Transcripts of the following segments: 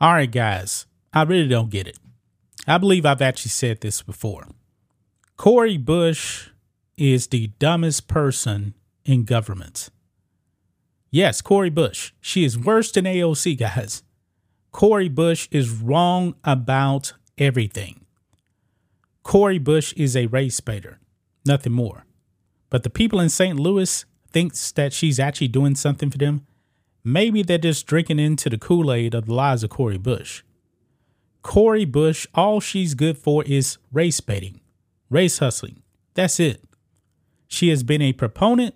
All right, guys, I really don't get it. I believe I've actually said this before. Cori Bush is the dumbest person in government. Yes, Cori Bush. She is worse than AOC, guys. Cori Bush is wrong about everything. Cori Bush is a race baiter, nothing more. But the people in St. Louis thinks that she's actually doing something for them. Maybe they're just drinking into the Kool-Aid of the lies of Cori Bush. Cori Bush, all she's good for is race baiting, race hustling. That's it. She has been a proponent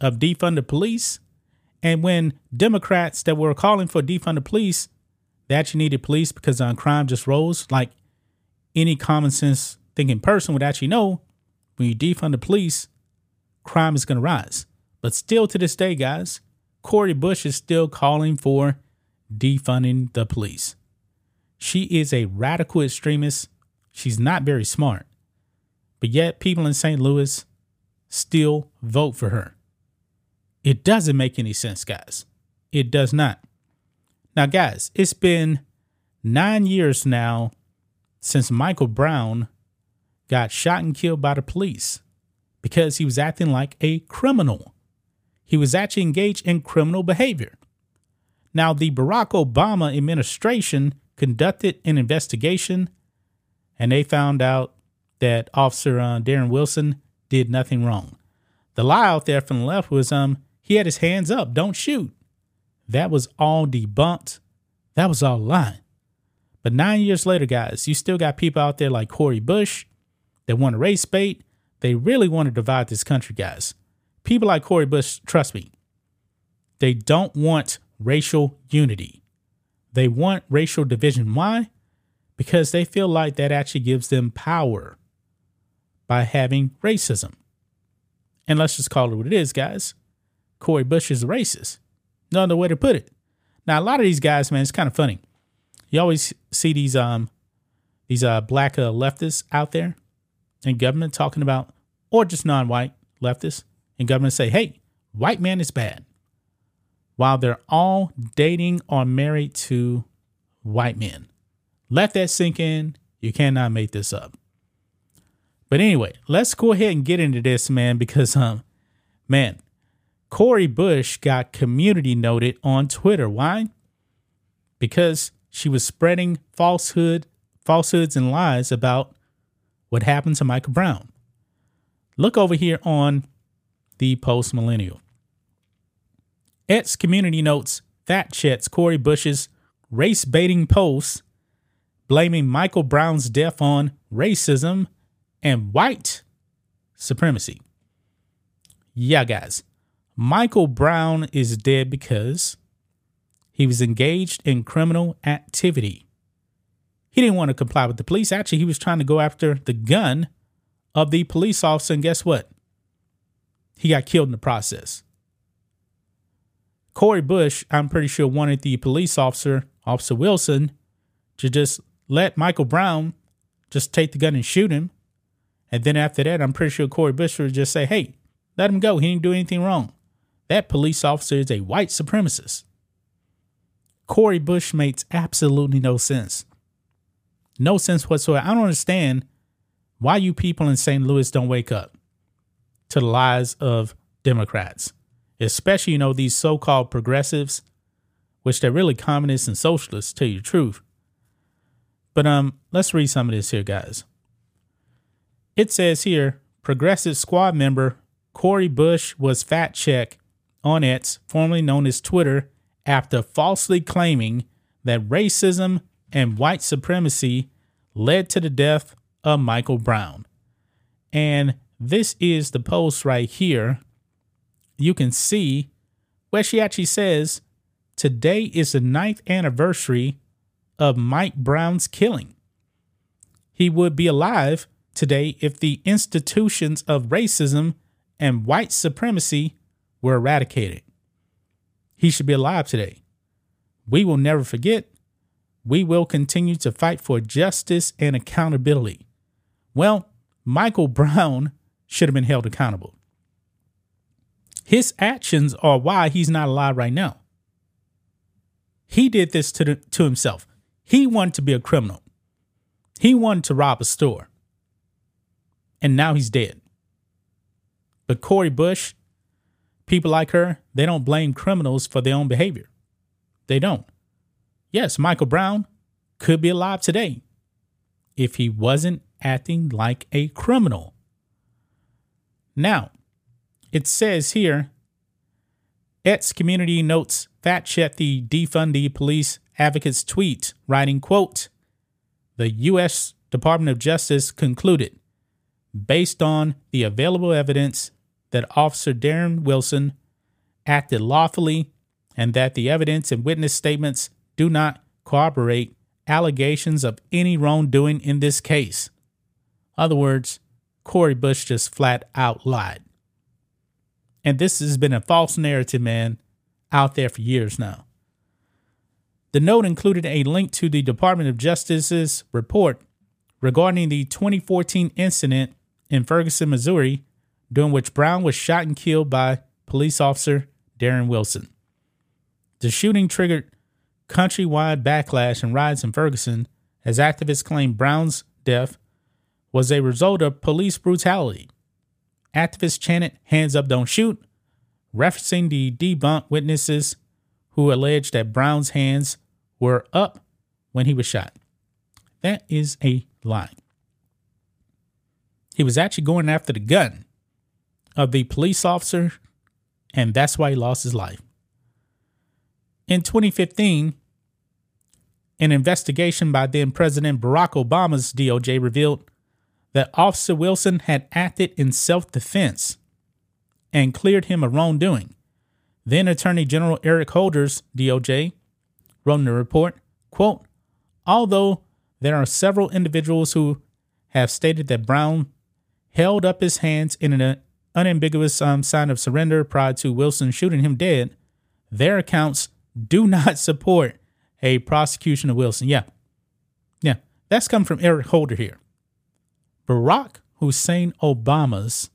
of defund the police. And when Democrats that were calling for defund the police, that actually needed police because um, crime just rose, like any common sense thinking person would actually know when you defund the police, crime is going to rise. But still to this day, guys, Cori Bush is still calling for defunding the police. She is a radical extremist. She's not very smart. But yet, people in St. Louis still vote for her. It doesn't make any sense, guys. It does not. Now, guys, it's been nine years now since Michael Brown got shot and killed by the police because he was acting like a criminal. He was actually engaged in criminal behavior. Now, the Barack Obama administration conducted an investigation and they found out that Officer uh, Darren Wilson did nothing wrong. The lie out there from the left was um he had his hands up, don't shoot. That was all debunked. That was all lying. But nine years later, guys, you still got people out there like Cori Bush that want to race bait. They really want to divide this country, guys. People like Cori Bush, trust me, they don't want racial unity. They want racial division. Why? Because they feel like that actually gives them power by having racism. And let's just call it what it is, guys. Cori Bush is a racist. No other way to put it. Now, a lot of these guys, man, it's kind of funny. You always see these um these uh black uh, leftists out there in government talking about, or just non-white leftists in government say, "Hey, white man is bad," while they're all dating or married to white men. Let that sink in. You cannot make this up. But anyway, let's go ahead and get into this, man, because um, man, Cori Bush got community noted on Twitter. Why? Because she was spreading falsehood, falsehoods and lies about what happened to Michael Brown. Look over here on the Post Millennial. X community notes that checks Cori Bush's race baiting posts blaming Michael Brown's death on racism and white supremacy. Yeah, guys, Michael Brown is dead because he was engaged in criminal activity. He didn't want to comply with the police. Actually, he was trying to go after the gun of the police officer. And guess what? He got killed in the process. Cori Bush, I'm pretty sure, wanted the police officer, Officer Wilson, to just let Michael Brown just take the gun and shoot him. And then after that, I'm pretty sure Cori Bush would just say, hey, let him go. He didn't do anything wrong. That police officer is a white supremacist. Cori Bush makes absolutely no sense. No sense whatsoever. I don't understand why you people in St. Louis don't wake up to the lies of Democrats, especially, you know, these so called progressives, which they're really communists and socialists, tell you the truth. But um, let's read some of this here, guys. It says here progressive squad member Cori Bush was fact checked on X, formerly known as Twitter, after falsely claiming that racism and white supremacy led to the death of Michael Brown. And this is the post right here. You can see where she actually says, Today is the ninth anniversary of Mike Brown's killing. He would be alive today if the institutions of racism and white supremacy were eradicated. He should be alive today. We will never forget. We will continue to fight for justice and accountability. Well, Michael Brown should have been held accountable. His actions are why he's not alive right now. He did this to, the, to himself. He wanted to be a criminal. He wanted to rob a store. And now he's dead. But Cori Bush, people like her, they don't blame criminals for their own behavior. They don't. Yes, Michael Brown could be alive today if he wasn't acting like a criminal. Now, it says here, X community notes fact check the defund the police advocates tweet, writing, quote, the U.S. Department of Justice concluded, based on the available evidence, that Officer Darren Wilson acted lawfully and that the evidence and witness statements do not corroborate allegations of any wrongdoing in this case. Other words, Cori Bush just flat out lied. And this has been a false narrative, man, out there for years now. The note included a link to the Department of Justice's report regarding the 2014 incident in Ferguson, Missouri, during which Brown was shot and killed by police officer Darren Wilson. The shooting triggered countrywide backlash and riots in Ferguson as activists claimed Brown's death was a result of police brutality. Activists chanted, Hands up, don't shoot, referencing the debunked witnesses who alleged that Brown's hands were up when he was shot. That is a lie. He was actually going after the gun of the police officer, and that's why he lost his life. In 2015, an investigation by then President Barack Obama's DOJ revealed that Officer Wilson had acted in self defense and cleared him of wrongdoing. Then Attorney General Eric Holder's DOJ wrote in the report, quote, although there are several individuals who have stated that Brown held up his hands in an unambiguous um, sign of surrender prior to Wilson shooting him dead, their accounts do not support a prosecution of Wilson. Yeah. Yeah. That's come from Eric Holder here. Barack Hussein Obama's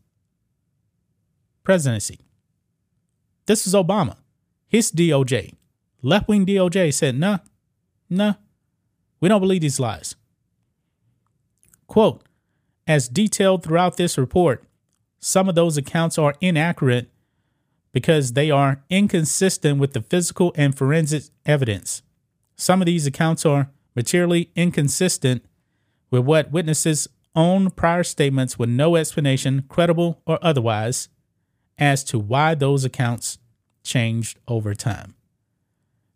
presidency. This is Obama. His DOJ, left wing DOJ said, nah, nah, we don't believe these lies. Quote, as detailed throughout this report, some of those accounts are inaccurate because they are inconsistent with the physical and forensic evidence. Some of these accounts are materially inconsistent with what witnesses' own prior statements with no explanation, credible or otherwise, as to why those accounts changed over time.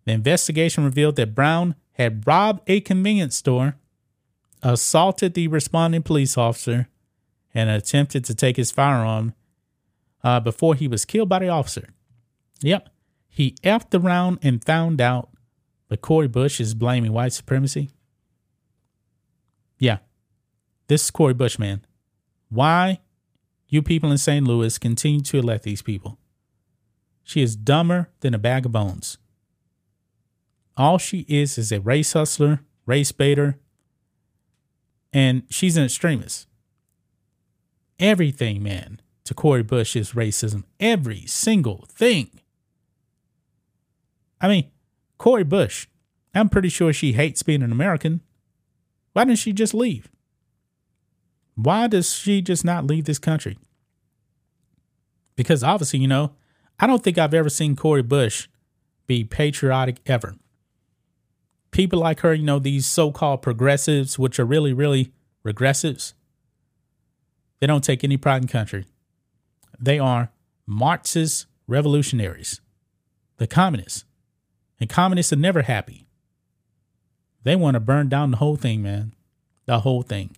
The investigation revealed that Brown had robbed a convenience store, assaulted the responding police officer, and attempted to take his firearm uh, before he was killed by the officer. Yep, he effed around and found out but Cori Bush is blaming white supremacy. Yeah, this is Cori Bush, man. Why you people in St. Louis continue to elect these people? She is dumber than a bag of bones. All she is is a race hustler, race baiter, and she's an extremist. Everything, man, to Cori Bush is racism. Every single thing. I mean, Cori Bush, I'm pretty sure she hates being an American. Why didn't she just leave? Why does she just not leave this country? Because obviously, you know, I don't think I've ever seen Cori Bush be patriotic ever. People like her, you know, these so called progressives, which are really, really regressives, they don't take any pride in country. They are Marxist revolutionaries, the communists. And communists are never happy. They want to burn down the whole thing, man. The whole thing.